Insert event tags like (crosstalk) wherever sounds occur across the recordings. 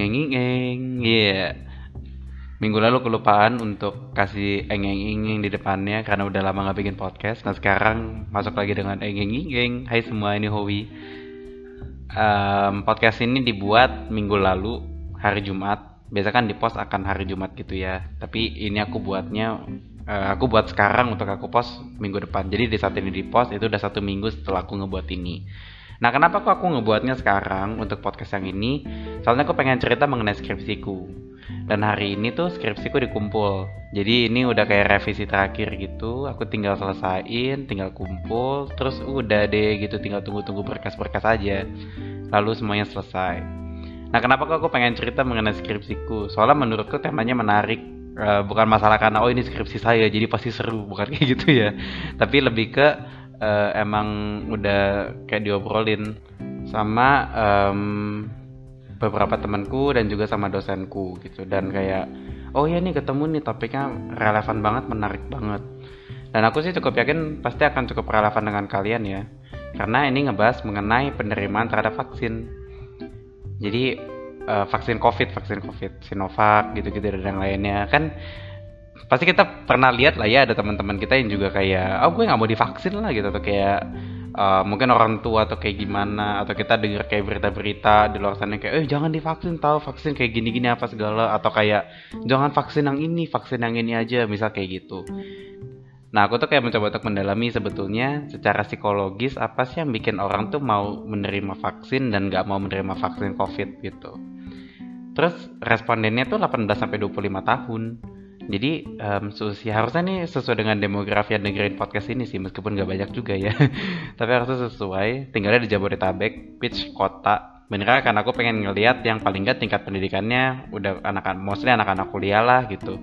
eng eng iya. Minggu lalu kelupaan untuk kasih eng eng di depannya karena udah lama nggak bikin podcast. Nah sekarang masuk lagi dengan eng eng hai semua ini Howie um, podcast ini dibuat minggu lalu hari Jumat. Biasa kan di post akan hari Jumat gitu ya. Tapi ini aku buatnya uh, aku buat sekarang untuk aku post minggu depan. Jadi di saat ini di post itu udah satu minggu setelah aku ngebuat ini nah kenapa kok aku ngebuatnya sekarang untuk podcast yang ini? Soalnya aku pengen cerita mengenai skripsiku. Dan hari ini tuh skripsiku dikumpul. Jadi ini udah kayak revisi terakhir gitu. Aku tinggal selesain tinggal kumpul terus udah deh gitu tinggal tunggu-tunggu berkas-berkas aja. Lalu semuanya selesai. Nah, kenapa kok aku pengen cerita mengenai skripsiku? Soalnya menurutku temanya menarik. Uh, bukan masalah karena oh ini skripsi saya jadi pasti seru, bukan (laughs) kayak gitu ya. Tapi lebih ke uh, emang udah kayak diobrolin sama um, beberapa temanku dan juga sama dosenku gitu dan kayak oh ya nih ketemu nih topiknya relevan banget, menarik banget. Dan aku sih cukup yakin pasti akan cukup relevan dengan kalian ya. Karena ini ngebahas mengenai penerimaan terhadap vaksin jadi uh, vaksin covid vaksin covid sinovac gitu-gitu dan yang lainnya kan pasti kita pernah lihat lah ya ada teman-teman kita yang juga kayak oh gue nggak mau divaksin lah gitu atau kayak uh, mungkin orang tua atau kayak gimana atau kita dengar kayak berita-berita di luar sana kayak eh jangan divaksin tahu vaksin kayak gini-gini apa segala atau kayak jangan vaksin yang ini vaksin yang ini aja misal kayak gitu Nah, aku tuh kayak mencoba untuk mendalami sebetulnya secara psikologis apa sih yang bikin orang tuh mau menerima vaksin dan gak mau menerima vaksin COVID gitu. Terus respondennya tuh 18 sampai 25 tahun. Jadi um, seusia harusnya nih sesuai dengan demografi yang dengerin podcast ini sih meskipun gak banyak juga ya. (laughs) Tapi harusnya sesuai. Tinggalnya di Jabodetabek, pitch kota bener kan aku pengen ngeliat yang paling nggak tingkat pendidikannya udah anak-anak mostly anak-anak kuliah lah gitu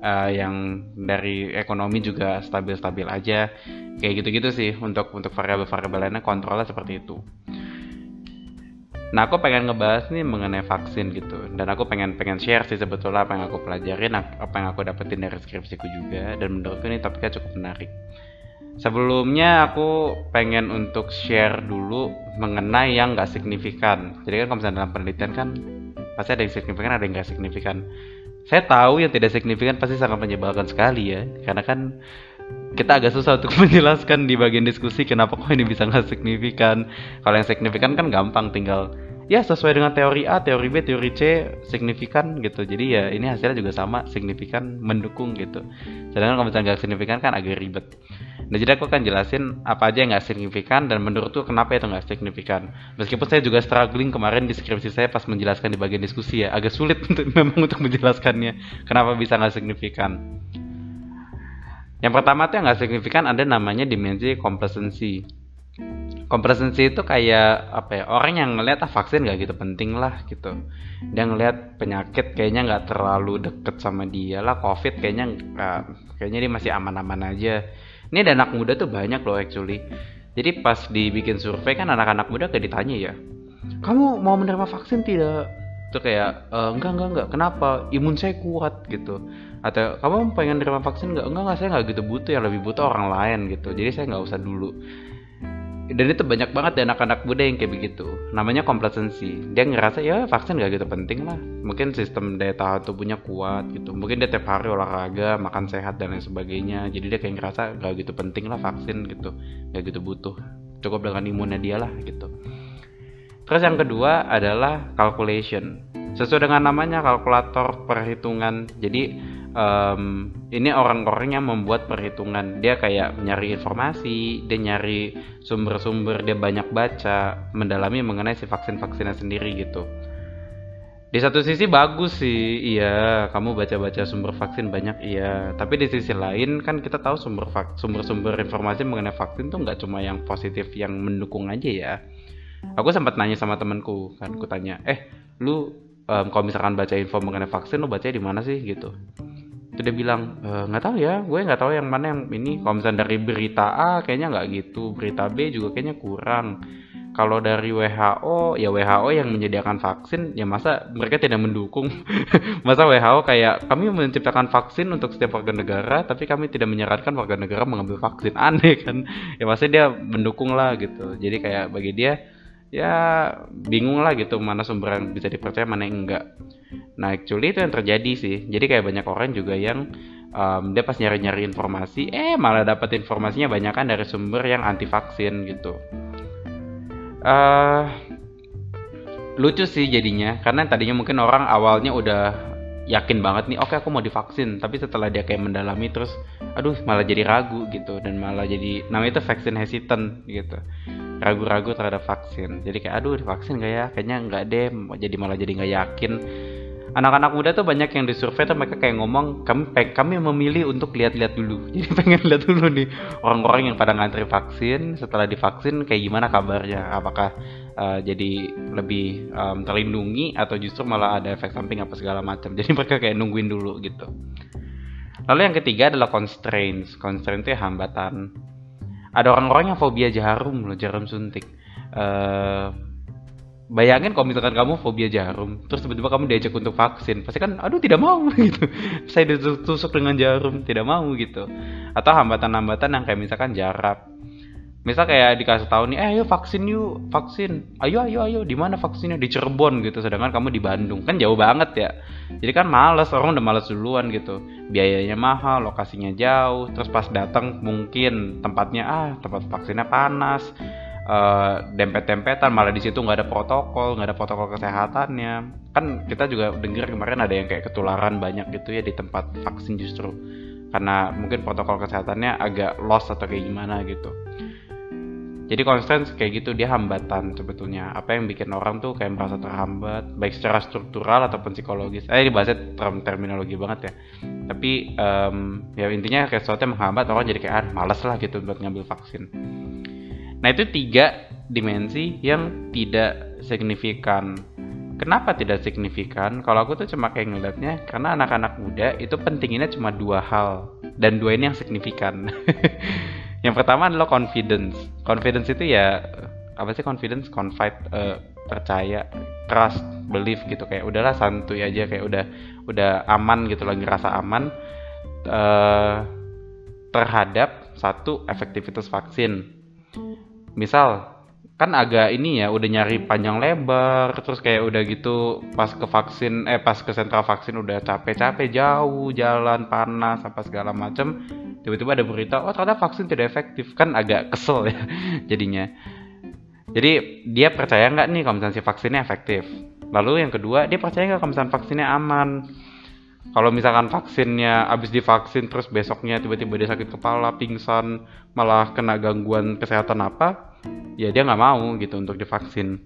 uh, yang dari ekonomi juga stabil-stabil aja kayak gitu-gitu sih untuk untuk variabel-variabel lainnya kontrolnya seperti itu Nah aku pengen ngebahas nih mengenai vaksin gitu dan aku pengen pengen share sih sebetulnya apa yang aku pelajarin apa yang aku dapetin dari skripsiku juga dan menurutku ini topiknya cukup menarik. Sebelumnya aku pengen untuk share dulu mengenai yang nggak signifikan. Jadi kan kalau misalnya dalam penelitian kan pasti ada yang signifikan, ada yang nggak signifikan. Saya tahu yang tidak signifikan pasti sangat menyebalkan sekali ya, karena kan kita agak susah untuk (laughs) menjelaskan di bagian diskusi kenapa kok ini bisa nggak signifikan. Kalau yang signifikan kan gampang, tinggal ya sesuai dengan teori A, teori B, teori C signifikan gitu. Jadi ya ini hasilnya juga sama, signifikan mendukung gitu. Sedangkan kalau misalnya nggak signifikan kan agak ribet. Nah jadi aku akan jelasin apa aja yang nggak signifikan dan menurutku kenapa itu nggak signifikan. Meskipun saya juga struggling kemarin di skripsi saya pas menjelaskan di bagian diskusi ya, agak sulit (laughs) untuk memang untuk menjelaskannya kenapa bisa nggak signifikan. Yang pertama tuh yang nggak signifikan ada namanya dimensi complacency kompresensi itu kayak apa ya orang yang ngelihat ah vaksin nggak gitu penting lah gitu. Dia ngelihat penyakit kayaknya nggak terlalu deket sama dia lah covid kayaknya uh, kayaknya dia masih aman-aman aja. Ini ada anak muda tuh banyak loh actually. Jadi pas dibikin survei kan anak-anak muda kayak ditanya ya kamu mau menerima vaksin tidak? Itu kayak e, enggak enggak enggak. Kenapa? Imun saya kuat gitu atau kamu pengen menerima vaksin enggak enggak enggak saya enggak gitu butuh yang lebih butuh orang lain gitu. Jadi saya nggak usah dulu. Dan itu banyak banget ya anak-anak muda yang kayak begitu. Namanya complacency. Dia ngerasa ya vaksin gak gitu penting lah. Mungkin sistem daya tahan tubuhnya kuat gitu. Mungkin dia tiap hari olahraga makan sehat dan lain sebagainya. Jadi dia kayak ngerasa gak gitu penting lah vaksin gitu. Gak gitu butuh. Cukup dengan imunnya dia lah gitu. Terus yang kedua adalah calculation. Sesuai dengan namanya kalkulator perhitungan. Jadi um, ini orang-orang membuat perhitungan. Dia kayak nyari informasi dia nyari sumber-sumber dia banyak baca mendalami mengenai si vaksin-vaksinnya sendiri gitu. Di satu sisi bagus sih iya. Kamu baca-baca sumber vaksin banyak iya. Tapi di sisi lain kan kita tahu sumber sumber-sumber informasi mengenai vaksin tuh nggak cuma yang positif yang mendukung aja ya. Aku sempat nanya sama temanku kan aku tanya eh lu um, kalau misalkan baca info mengenai vaksin lu baca di mana sih? Gitu itu dia bilang e, nggak tahu ya gue nggak tahu yang mana yang ini. Kalau misalnya dari berita A kayaknya nggak gitu. Berita B juga kayaknya kurang. Kalau dari WHO ya WHO yang menyediakan vaksin ya masa mereka tidak mendukung? (laughs) Masa WHO kayak kami menciptakan vaksin untuk setiap warga negara tapi kami tidak menyarankan warga negara mengambil vaksin. (laughs) Aneh kan? Ya pasti dia mendukung lah gitu. Jadi kayak bagi dia ya bingung lah gitu mana sumber yang bisa dipercaya mana yang enggak nah actually itu yang terjadi sih. Jadi kayak banyak orang juga yang um, dia pas nyari-nyari informasi eh malah dapat informasinya banyak kan dari sumber yang anti vaksin gitu. Uh, lucu sih jadinya. Karena tadinya mungkin orang awalnya udah yakin banget nih oke okay, aku mau divaksin. Tapi setelah dia kayak mendalami terus aduh malah jadi ragu gitu. Dan malah jadi namanya itu vaksin hesitant gitu. Ragu-ragu terhadap vaksin. Jadi kayak aduh divaksin gak ya? Kayaknya nggak deh jadi malah jadi nggak yakin anak-anak muda tuh banyak yang disurvey tuh mereka kayak ngomong kami kami memilih untuk lihat-lihat dulu. (laughs) Jadi pengen lihat dulu nih orang-orang yang pada ngantri vaksin setelah divaksin kayak gimana kabarnya? Apakah uh, jadi lebih um, terlindungi atau justru malah ada efek samping apa segala macam? (laughs) Jadi mereka kayak nungguin dulu gitu. Lalu yang ketiga adalah constraints. Constraint itu ya hambatan. Ada orang-orang yang fobia jarum loh jarum suntik. Uh, bayangin kalau misalkan kamu fobia jarum terus tiba-tiba kamu diajak untuk vaksin pasti kan aduh tidak mau (laughs) gitu. Saya ditusuk dengan jarum tidak mau gitu. Atau hambatan-hambatan yang kayak misalkan jarak misal kayak dikasih tahu nih eh ayo vaksin yuk vaksin. Ayo ayo ayo di mana vaksinnya di Cirebon gitu. Sedangkan kamu di Bandung kan jauh banget ya. Jadi kan males orang udah males duluan gitu. Biayanya mahal lokasinya jauh terus pas datang mungkin tempatnya ah tempat vaksinnya panas uh, dempet-dempetan malah di situ nggak ada protokol nggak ada protokol kesehatannya. Kan kita juga dengar kemarin ada yang kayak ketularan banyak gitu ya di tempat vaksin justru. Karena mungkin protokol kesehatannya agak lost atau kayak gimana gitu. Jadi constraints kayak gitu dia hambatan sebetulnya. Apa yang bikin orang tuh kayak merasa terhambat baik secara struktural ataupun psikologis. Eh ini bahasnya term terminologi banget ya. Tapi um, ya intinya kayak sesuatu yang menghambat orang jadi kayak ah males lah gitu buat ngambil vaksin Nah itu tiga dimensi yang tidak signifikan. Kenapa tidak signifikan? Kalau aku tuh cuma kayak ngeliatnya karena anak-anak muda itu pentingnya cuma dua hal dan dua ini yang signifikan. (laughs) yang pertama adalah confidence. Confidence itu ya apa sih confidence? Confide, uh, percaya, trust, belief gitu kayak udahlah santuy aja kayak udah udah aman gitu lagi rasa aman uh, terhadap satu efektivitas vaksin misal kan agak ini ya udah nyari panjang lebar terus kayak udah gitu pas ke vaksin eh pas ke sentral vaksin udah capek-capek jauh jalan panas apa segala macem tiba-tiba ada berita oh ternyata vaksin tidak efektif. Kan agak kesel ya (laughs) jadinya. Jadi dia percaya nggak nih kalau misalnya si vaksinnya efektif? Lalu yang kedua dia percaya nggak kalau misalnya vaksinnya aman kalau misalkan vaksinnya habis divaksin terus besoknya tiba-tiba dia sakit kepala pingsan malah kena gangguan kesehatan apa ya dia nggak mau gitu untuk divaksin.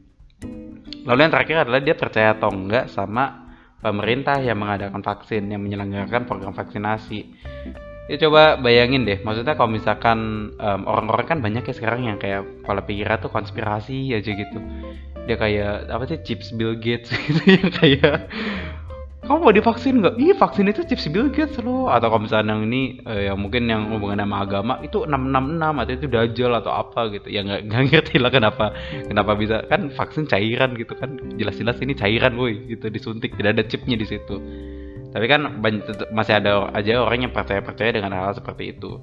Lalu yang terakhir adalah dia percaya atau enggak sama pemerintah yang mengadakan vaksin yang menyelenggarakan program vaksinasi. Ya coba bayangin deh maksudnya kalau misalkan um, orang-orang kan banyak ya sekarang yang kayak kepala pikiran tuh konspirasi aja gitu. Dia kayak apa sih chips Bill Gates (laughs) gitu yang kayak kamu mau divaksin nggak? Iya vaksin itu chips Bill Gates loh. Atau kalau misalnya yang ini eh, yang mungkin yang hubungan sama agama itu 666 atau itu dajjal atau apa gitu. Ya nggak nggak ngerti lah kenapa kenapa bisa kan vaksin cairan gitu kan. Jelas-jelas ini cairan woi gitu disuntik tidak ada chipnya di situ. Tapi kan masih ada aja orang yang percaya-percaya dengan hal, hal seperti itu.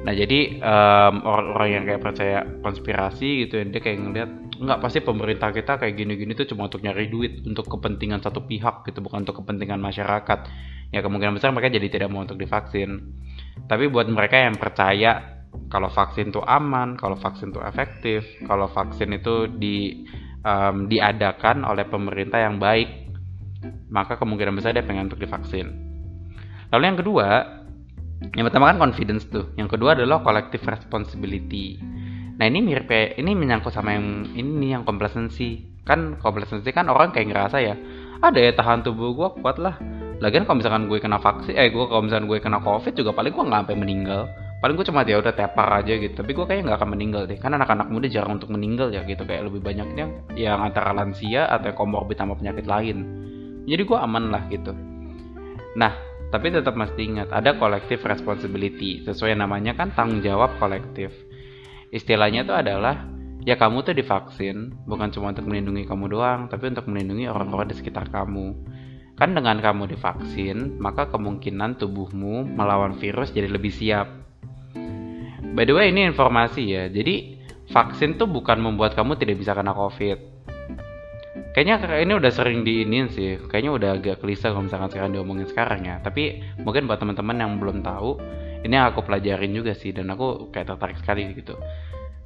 Nah jadi um, orang-orang yang kayak percaya konspirasi gitu, dia kayak ngeliat nggak pasti pemerintah kita kayak gini-gini tuh cuma untuk nyari duit untuk kepentingan satu pihak gitu bukan untuk kepentingan masyarakat. Ya kemungkinan besar mereka jadi tidak mau untuk divaksin. Tapi buat mereka yang percaya kalau vaksin itu aman kalau vaksin itu efektif kalau vaksin itu di um, diadakan oleh pemerintah yang baik maka kemungkinan besar dia pengen untuk divaksin. Lalu yang kedua yang pertama kan confidence tuh yang kedua adalah collective responsibility Nah ini mirip kayak ini menyangkut sama yang ini yang complacency. Kan complacency kan orang kayak ngerasa ya, ada ya tahan tubuh gue kuat lah. Lagian kalau misalkan gue kena vaksin, eh gue kalau misalkan gue kena covid juga paling gue nggak sampai meninggal. Paling gue cuma ya udah tepar aja gitu. Tapi gue kayaknya nggak akan meninggal deh. Kan anak-anak muda jarang untuk meninggal ya gitu. Kayak lebih banyaknya yang antara lansia atau yang komorbid sama penyakit lain. Jadi gue aman lah gitu. Nah, tapi tetap mesti ingat ada collective responsibility. Sesuai namanya kan tanggung jawab kolektif. Istilahnya itu adalah ya kamu tuh divaksin bukan cuma untuk melindungi kamu doang tapi untuk melindungi orang-orang di sekitar kamu. Kan dengan kamu divaksin maka kemungkinan tubuhmu melawan virus jadi lebih siap. By the way ini informasi ya. Jadi vaksin tuh bukan membuat kamu tidak bisa kena covid kayaknya ini udah sering diinin sih. Kayaknya udah agak klise kalau misalkan sekarang diomongin sekarang ya. Tapi mungkin buat teman-teman yang belum tahu ini yang aku pelajarin juga sih dan aku kayak tertarik sekali gitu.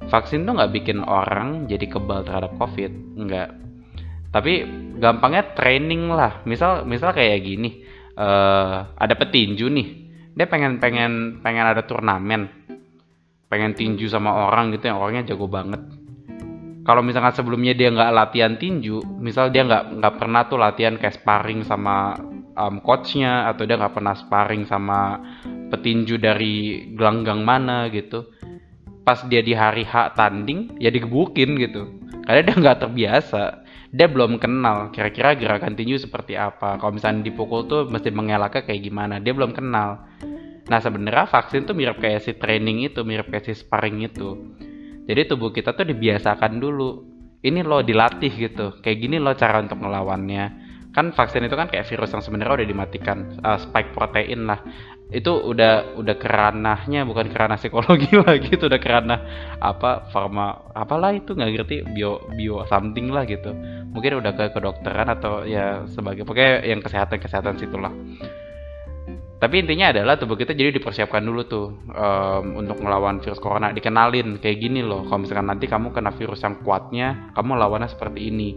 Vaksin tuh nggak bikin orang jadi kebal terhadap covid nggak. Tapi gampangnya training lah. Misal misal kayak gini uh, ada petinju nih. Dia pengen pengen pengen ada turnamen. Pengen tinju sama orang gitu yang orangnya jago banget kalau misalkan sebelumnya dia nggak latihan tinju misal dia nggak nggak pernah tuh latihan kayak sparring sama um, coachnya atau dia nggak pernah sparring sama petinju dari gelanggang mana gitu. Pas dia di hari H tanding ya digebukin gitu. Karena dia nggak terbiasa. Dia belum kenal kira-kira gerakan tinju seperti apa. Kalau misalnya dipukul tuh mesti mengelaknya kayak gimana. Dia belum kenal. Nah sebenarnya vaksin tuh mirip kayak si training itu mirip kayak si sparring itu jadi tubuh kita tuh dibiasakan dulu. Ini lo dilatih gitu. Kayak gini lo cara untuk melawannya. Kan vaksin itu kan kayak virus yang sebenarnya udah dimatikan uh, spike protein lah. Itu udah udah keranahnya bukan kerana psikologi (laughs) lagi itu udah kerana apa farma apalah itu nggak ngerti bio bio something lah gitu. Mungkin udah ke kedokteran atau ya sebagai pokoknya yang kesehatan kesehatan situlah tapi intinya adalah tubuh kita jadi dipersiapkan dulu tuh um, untuk melawan virus corona. Dikenalin kayak gini loh kalau misalkan nanti kamu kena virus yang kuatnya kamu lawannya seperti ini.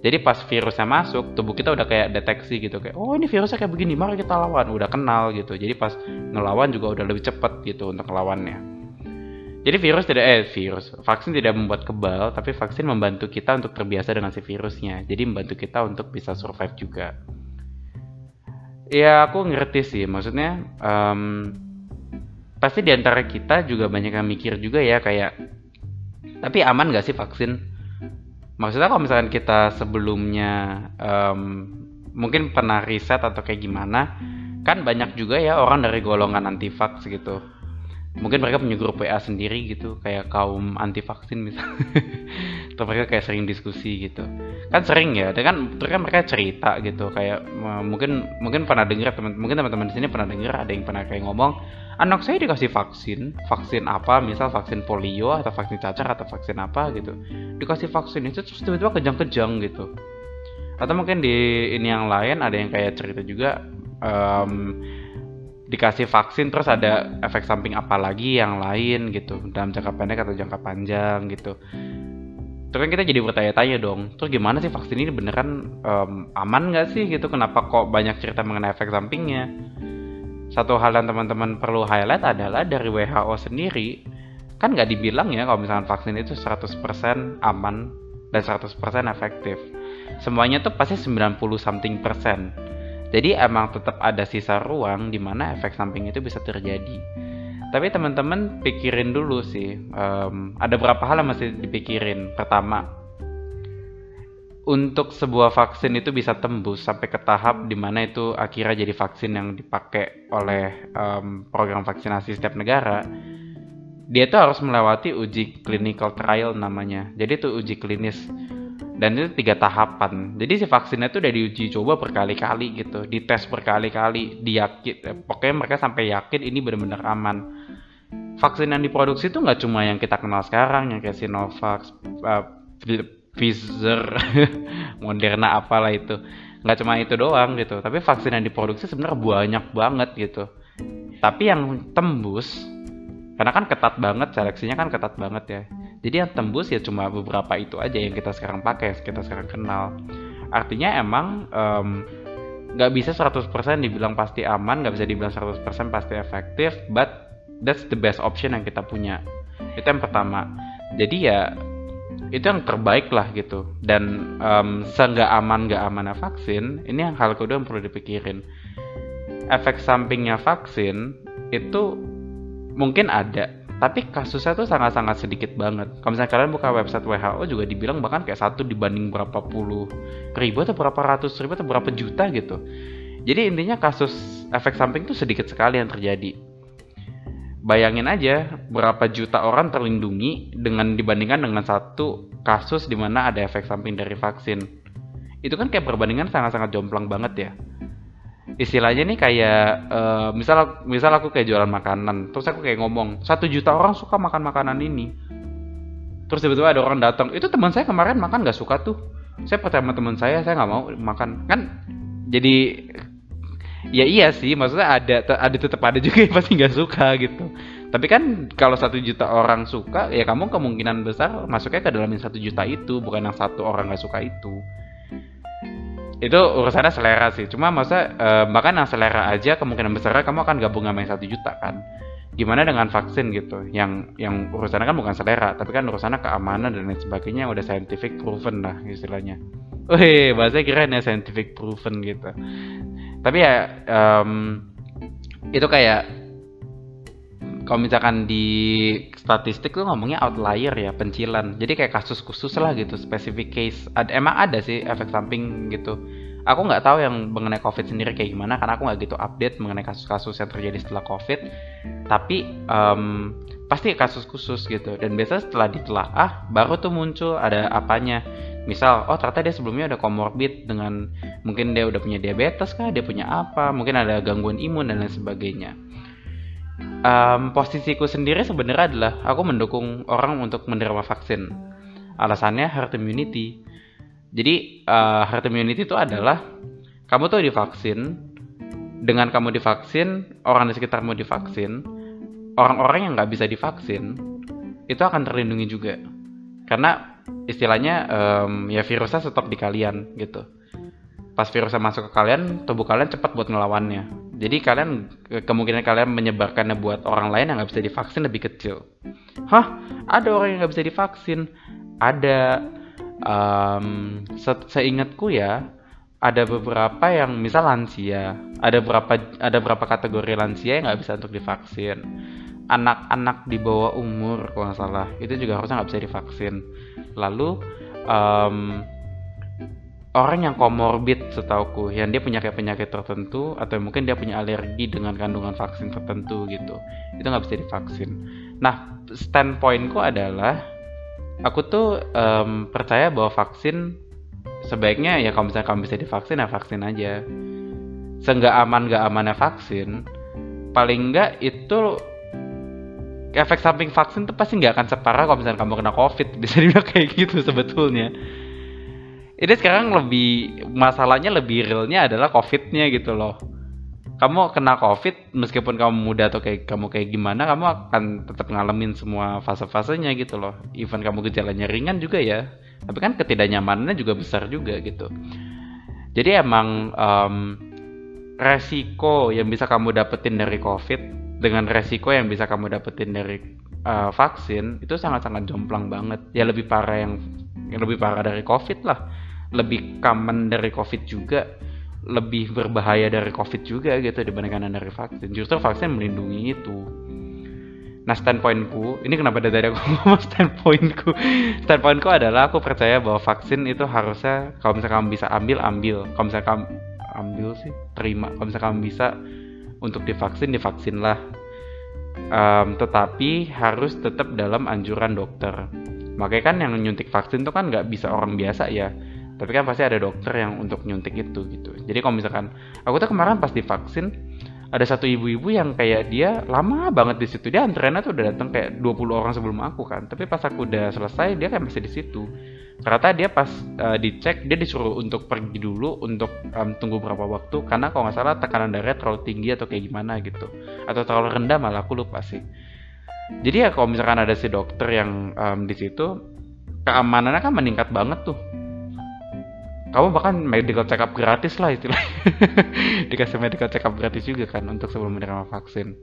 Jadi pas virusnya masuk tubuh kita udah kayak deteksi gitu kayak oh ini virusnya kayak begini mari kita lawan. Udah kenal gitu. Jadi pas ngelawan juga udah lebih cepet gitu untuk ngelawannya jadi virus tidak eh virus vaksin tidak membuat kebal tapi vaksin membantu kita untuk terbiasa dengan si virusnya. Jadi membantu kita untuk bisa survive juga ya aku ngerti sih. Maksudnya um, pasti di antara kita juga banyak yang mikir juga ya kayak tapi aman gak sih vaksin? Maksudnya kalau misalkan kita sebelumnya um, mungkin pernah riset atau kayak gimana kan banyak juga ya orang dari golongan anti vaks gitu mungkin mereka punya grup WA sendiri gitu kayak kaum anti vaksin misalnya (laughs) atau mereka kayak sering diskusi gitu. Kan sering ya dan kan kan mereka cerita gitu kayak mungkin mungkin pernah dengar teman mungkin teman-teman di sini pernah dengar ada yang pernah kayak ngomong anak saya dikasih vaksin vaksin apa? Misal vaksin polio atau vaksin cacar atau vaksin apa? gitu. Dikasih vaksin itu terus tiba-tiba kejang-kejang gitu. Atau mungkin di ini yang lain ada yang kayak cerita juga um, dikasih vaksin terus ada efek samping apa lagi yang lain gitu dalam jangka pendek atau jangka panjang gitu. Terus kan kita jadi bertanya-tanya dong terus gimana sih vaksin ini beneran um, aman nggak sih? Gitu kenapa kok banyak cerita mengenai efek sampingnya? Satu hal yang teman-teman perlu highlight adalah dari WHO sendiri kan nggak dibilang ya kalau misalnya vaksin itu 100% aman dan 100% efektif. Semuanya tuh pasti 90 something persen jadi emang tetap ada sisa ruang di mana efek samping itu bisa terjadi. Tapi teman-teman pikirin dulu sih, um, ada beberapa hal yang masih dipikirin. Pertama, untuk sebuah vaksin itu bisa tembus sampai ke tahap di mana itu akhirnya jadi vaksin yang dipakai oleh um, program vaksinasi setiap negara, dia itu harus melewati uji clinical trial namanya. Jadi itu uji klinis dan itu tiga tahapan. Jadi si vaksinnya itu udah diuji coba berkali-kali gitu. Dites berkali-kali diyakin eh, pokoknya mereka sampai yakin ini benar-benar aman. Vaksin yang diproduksi itu nggak cuma yang kita kenal sekarang yang kayak Sinovac, uh, Pfizer, (laughs) Moderna apalah itu. Nggak cuma itu doang gitu. Tapi vaksin yang diproduksi sebenarnya banyak banget gitu. Tapi yang tembus karena kan ketat banget seleksinya kan ketat banget ya jadi yang tembus ya cuma beberapa itu aja yang kita sekarang pakai kita sekarang kenal. Artinya emang nggak um, bisa 100% dibilang pasti aman nggak bisa dibilang 100% pasti efektif but that's the best option yang kita punya. Itu yang pertama. Jadi ya itu yang terbaik lah gitu. Dan um, seenggak aman nggak amannya vaksin ini yang hal kedua yang perlu dipikirin. Efek sampingnya vaksin itu mungkin ada tapi kasusnya tuh sangat-sangat sedikit banget. Kalau misalnya kalian buka website WHO juga dibilang bahkan kayak satu dibanding berapa puluh ribu atau berapa ratus ribu atau berapa juta gitu. Jadi intinya kasus efek samping tuh sedikit sekali yang terjadi. Bayangin aja berapa juta orang terlindungi dengan dibandingkan dengan satu kasus di mana ada efek samping dari vaksin. Itu kan kayak perbandingan sangat-sangat jomplang banget ya istilahnya nih kayak uh, misal misal aku kayak jualan makanan terus aku kayak ngomong satu juta orang suka makan makanan ini. Terus tiba-tiba ada orang datang itu teman saya kemarin makan nggak suka tuh. Saya percaya sama teman saya saya nggak mau makan. Kan jadi ya iya sih maksudnya ada ada tetap ada juga yang (laughs) pasti nggak suka gitu. Tapi kan kalau satu juta orang suka ya kamu kemungkinan besar masuknya ke dalam satu juta itu bukan yang satu orang nggak suka itu itu urusannya selera sih. Cuma masa eh, bahkan yang selera aja kemungkinan besar kamu akan gabung sama yang satu juta kan? Gimana dengan vaksin gitu? Yang yang urusannya kan bukan selera tapi kan urusannya keamanan dan lain sebagainya yang udah scientific proven lah istilahnya. Wih, bahasa keren ya scientific proven gitu. Tapi ya um, itu kayak kalau misalkan di statistik tuh ngomongnya outlier ya pencilan. Jadi kayak kasus khusus lah gitu specific case. Ada emang ada sih efek samping gitu. Aku nggak tahu yang mengenai covid sendiri kayak gimana karena aku nggak gitu update mengenai kasus-kasus yang terjadi setelah covid. Tapi um, pasti kasus khusus gitu. Dan biasa setelah ditelaah baru tuh muncul ada apanya. Misal oh ternyata dia sebelumnya ada komorbid dengan mungkin dia udah punya diabetes kah dia punya apa mungkin ada gangguan imun dan lain sebagainya um, posisiku sendiri sebenarnya adalah aku mendukung orang untuk menerima vaksin alasannya herd immunity jadi uh, herd immunity itu adalah kamu tuh divaksin, dengan kamu divaksin, orang di sekitarmu divaksin, orang-orang yang nggak bisa divaksin itu akan terlindungi juga. Karena istilahnya um, ya virusnya stop di kalian gitu. Pas virusnya masuk ke kalian, tubuh kalian cepat buat ngelawannya. Jadi kalian kemungkinan kalian menyebarkannya buat orang lain yang nggak bisa divaksin lebih kecil. Hah? Ada orang yang nggak bisa divaksin? Ada um, se seingatku ya ada beberapa yang misal lansia ada berapa ada berapa kategori lansia yang nggak bisa untuk divaksin anak-anak di bawah umur kalau nggak salah itu juga harusnya nggak bisa divaksin lalu um, orang yang komorbid setauku yang dia punya kayak penyakit tertentu atau mungkin dia punya alergi dengan kandungan vaksin tertentu gitu itu nggak bisa divaksin. Nah standpointku adalah aku tuh um, percaya bahwa vaksin sebaiknya ya kalau misalnya kamu bisa divaksin ya vaksin aja. Seenggak aman gak amannya vaksin paling enggak itu efek samping vaksin tuh pasti nggak akan separah kalau misalnya kamu kena covid (laughs) bisa dibilang kayak gitu sebetulnya ini sekarang lebih masalahnya lebih realnya adalah covidnya gitu loh. Kamu kena covid meskipun kamu muda atau kayak kamu kayak gimana kamu akan tetap ngalamin semua fase-fasenya gitu loh. Even kamu gejalanya ringan juga ya. Tapi kan ketidaknyamanannya juga besar juga gitu. Jadi emang um, resiko yang bisa kamu dapetin dari covid dengan resiko yang bisa kamu dapetin dari uh, vaksin itu sangat-sangat jomplang banget. Ya lebih parah yang yang lebih parah dari covid lah lebih common dari covid juga lebih berbahaya dari COVID juga gitu dibandingkan dari vaksin. Justru vaksin melindungi itu. Nah standpointku, ini kenapa dari aku (laughs) ngomong standpointku? Standpointku adalah aku percaya bahwa vaksin itu harusnya kalau misalnya kamu bisa ambil, ambil. Kalau misalnya kamu ambil sih, terima. Kalau misalnya kamu bisa untuk divaksin, divaksinlah. Um, tetapi harus tetap dalam anjuran dokter. Makanya kan yang nyuntik vaksin itu kan nggak bisa orang biasa ya tapi kan pasti ada dokter yang untuk nyuntik itu gitu. Jadi kalau misalkan aku tuh kemarin pas divaksin ada satu ibu-ibu yang kayak dia lama banget di situ. Dia antreannya tuh udah datang kayak 20 orang sebelum aku kan. Tapi pas aku udah selesai dia kayak masih di situ. Ternyata dia pas uh, dicek dia disuruh untuk pergi dulu untuk um, tunggu berapa waktu. Karena kalau nggak salah tekanan darah terlalu tinggi atau kayak gimana gitu. Atau terlalu rendah malah aku lupa sih. Jadi ya kalau misalkan ada si dokter yang um, di situ keamanannya kan meningkat banget tuh kamu bahkan medical check up gratis lah istilahnya. (laughs) Dikasih medical check up gratis juga kan untuk sebelum menerima vaksin.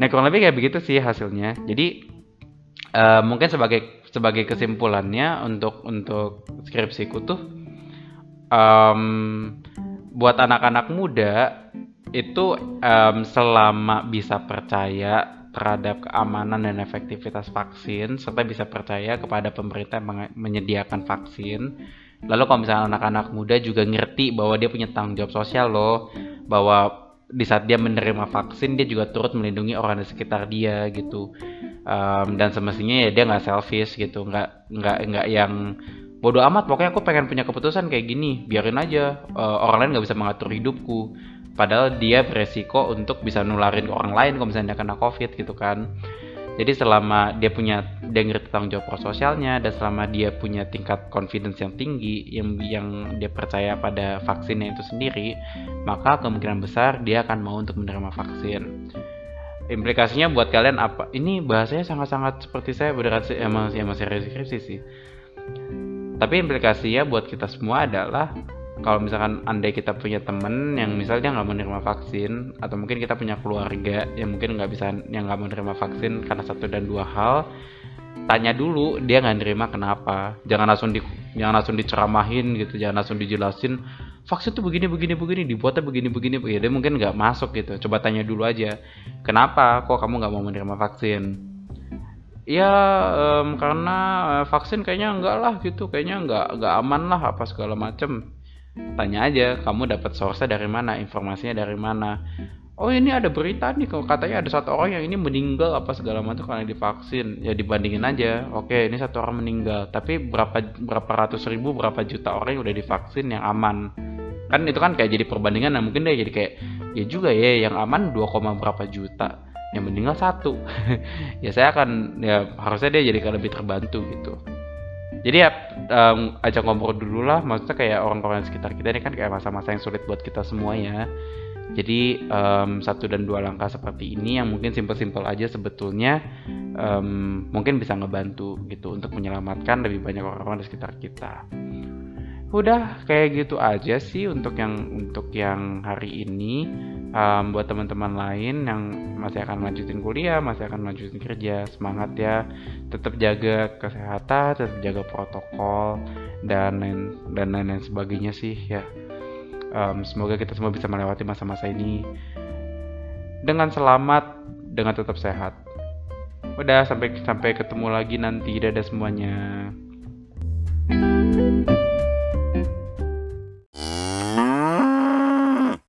Nah kurang lebih kayak begitu sih hasilnya. Jadi uh, mungkin sebagai sebagai kesimpulannya untuk untuk skripsiku tuh um, buat anak-anak muda itu um, selama bisa percaya terhadap keamanan dan efektivitas vaksin serta bisa percaya kepada pemerintah yang menyediakan vaksin Lalu kalau misalnya anak-anak muda juga ngerti bahwa dia punya tanggung jawab sosial loh, bahwa di saat dia menerima vaksin dia juga turut melindungi orang di sekitar dia gitu. Um, dan semestinya ya dia nggak selfish gitu, nggak nggak nggak yang bodoh amat. Pokoknya aku pengen punya keputusan kayak gini, biarin aja uh, orang lain nggak bisa mengatur hidupku. Padahal dia beresiko untuk bisa nularin ke orang lain kalau misalnya dia kena covid gitu kan. Jadi selama dia punya dia ngerti tanggung jawab prososialnya dan selama dia punya tingkat confidence yang tinggi yang yang dia percaya pada vaksinnya itu sendiri maka kemungkinan besar dia akan mau untuk menerima vaksin. Implikasinya buat kalian apa? Ini bahasanya sangat-sangat seperti saya sih emang emang serius sih. Tapi implikasinya buat kita semua adalah kalau misalkan andai kita punya temen yang misalnya nggak menerima vaksin atau mungkin kita punya keluarga yang mungkin nggak bisa yang nggak menerima vaksin karena satu dan dua hal tanya dulu dia nggak nerima kenapa. Jangan langsung di jangan langsung diceramahin gitu jangan langsung dijelasin vaksin tuh begini begini begini dibuatnya begini begini begini dia mungkin nggak masuk gitu. Coba tanya dulu aja kenapa kok kamu nggak mau menerima vaksin? Ya um, karena uh, vaksin kayaknya enggak lah gitu kayaknya enggak enggak aman lah apa segala macem tanya aja kamu dapat source dari mana? Informasinya dari mana? Oh ini ada berita nih kalau katanya ada satu orang yang ini meninggal apa segala macam karena divaksin. Ya dibandingin aja. Oke ini satu orang meninggal tapi berapa berapa ratus ribu berapa juta orang yang udah divaksin yang aman. Kan itu kan kayak jadi perbandingan nah mungkin deh jadi kayak ya juga ya yang aman 2, berapa juta yang meninggal satu. (laughs) Ya saya akan ya harusnya dia jadi lebih terbantu gitu jadi ya um, ajak ngobrol dulu lah maksudnya kayak orang-orang sekitar kita ini kan kayak masa-masa yang sulit buat kita semua ya. Jadi um, satu dan dua langkah seperti ini yang mungkin simpel-simpel aja sebetulnya um, mungkin bisa ngebantu gitu untuk menyelamatkan lebih banyak orang-orang di sekitar kita. Udah kayak gitu aja sih untuk yang untuk yang hari ini um, buat teman-teman lain yang masih akan lanjutin kuliah masih akan lanjutin kerja semangat ya. Tetap jaga kesehatan tetap jaga protokol dan lain dan lain-lain sebagainya sih ya. Um, semoga kita semua bisa melewati masa-masa ini dengan selamat dengan tetap sehat. Udah sampai sampai ketemu lagi nanti. Dadah semuanya